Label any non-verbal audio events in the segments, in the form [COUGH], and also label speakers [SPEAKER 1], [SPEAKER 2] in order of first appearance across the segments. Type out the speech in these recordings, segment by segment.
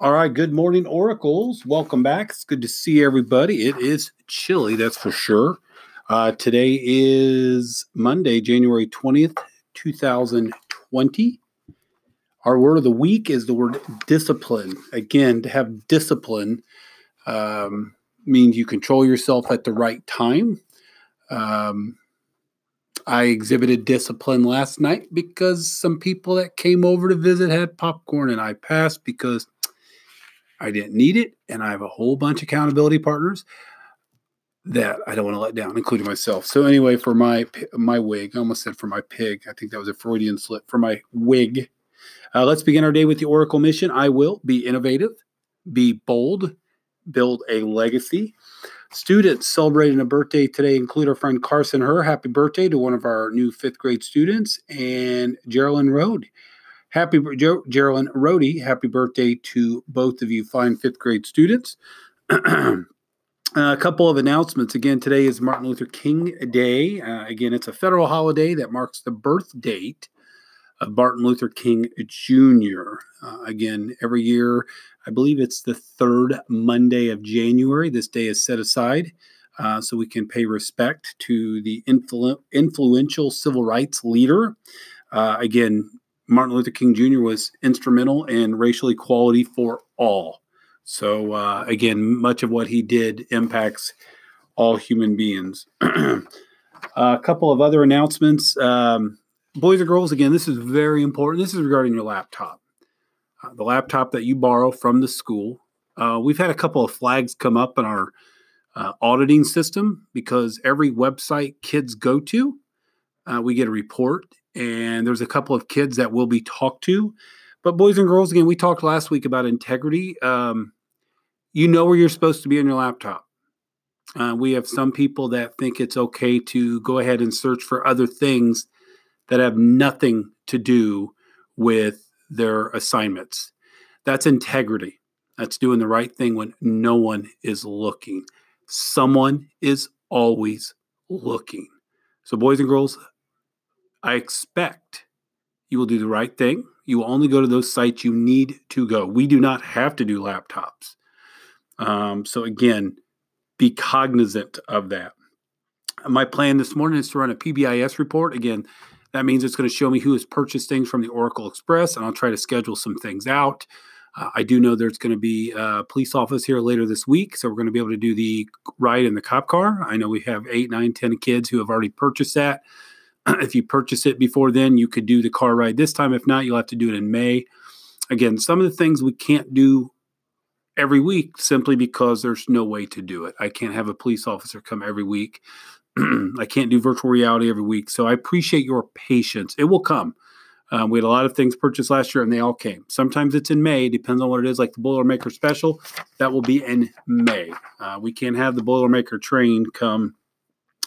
[SPEAKER 1] All right, good morning, Oracles. Welcome back. It's good to see everybody. It is chilly, that's for sure. Uh, today is Monday, January 20th, 2020. Our word of the week is the word discipline. Again, to have discipline um, means you control yourself at the right time. Um, I exhibited discipline last night because some people that came over to visit had popcorn and I passed because I didn't need it. And I have a whole bunch of accountability partners that I don't want to let down, including myself. So anyway, for my my wig, I almost said for my pig. I think that was a Freudian slip. For my wig, uh, let's begin our day with the Oracle mission. I will be innovative, be bold, build a legacy. Students celebrating a birthday today include our friend Carson Her. Happy birthday to one of our new fifth grade students, and Geraldine Road. Happy Ger- Geraldine Rody, happy birthday to both of you fine fifth grade students. [CLEARS THROAT] a couple of announcements. Again, today is Martin Luther King Day. Uh, again, it's a federal holiday that marks the birth date of Martin Luther King Jr. Uh, again, every year, I believe it's the third Monday of January. This day is set aside uh, so we can pay respect to the influ- influential civil rights leader. Uh, again, Martin Luther King Jr. was instrumental in racial equality for all. So, uh, again, much of what he did impacts all human beings. [CLEARS THROAT] a couple of other announcements. Um, boys and girls, again, this is very important. This is regarding your laptop. Uh, the laptop that you borrow from the school. Uh, we've had a couple of flags come up in our uh, auditing system because every website kids go to, uh, we get a report and there's a couple of kids that will be talked to. But boys and girls, again, we talked last week about integrity. Um, you know where you're supposed to be on your laptop. Uh, we have some people that think it's okay to go ahead and search for other things that have nothing to do with their assignments. That's integrity. That's doing the right thing when no one is looking. Someone is always looking. So, boys and girls, I expect you will do the right thing. You will only go to those sites you need to go. We do not have to do laptops. Um, so, again, be cognizant of that. My plan this morning is to run a PBIS report. Again, that means it's going to show me who has purchased things from the Oracle Express, and I'll try to schedule some things out. Uh, I do know there's going to be a police office here later this week, so we're going to be able to do the ride in the cop car. I know we have eight, nine, ten kids who have already purchased that. [CLEARS THROAT] if you purchase it before then, you could do the car ride this time. If not, you'll have to do it in May. Again, some of the things we can't do every week simply because there's no way to do it. I can't have a police officer come every week. [CLEARS THROAT] I can't do virtual reality every week. So I appreciate your patience. It will come. Um, we had a lot of things purchased last year and they all came. Sometimes it's in May, depends on what it is, like the Boilermaker Special. That will be in May. Uh, we can't have the Boilermaker train come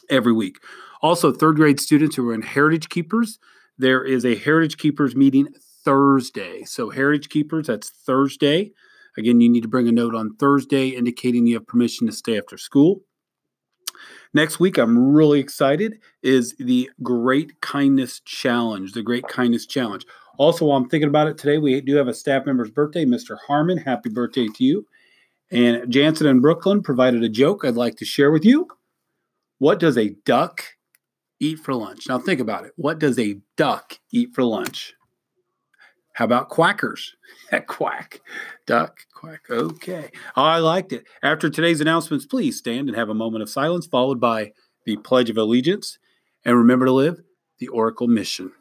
[SPEAKER 1] every week. Also, third grade students who are in Heritage Keepers, there is a Heritage Keepers meeting Thursday. So, Heritage Keepers, that's Thursday. Again, you need to bring a note on Thursday indicating you have permission to stay after school. Next week, I'm really excited, is the Great Kindness Challenge. The Great Kindness Challenge. Also, while I'm thinking about it today, we do have a staff member's birthday, Mr. Harmon. Happy birthday to you. And Jansen in Brooklyn provided a joke I'd like to share with you. What does a duck eat for lunch? Now, think about it. What does a duck eat for lunch? How about quackers? [LAUGHS] quack, duck, quack. Okay. Oh, I liked it. After today's announcements, please stand and have a moment of silence, followed by the Pledge of Allegiance. And remember to live the Oracle mission.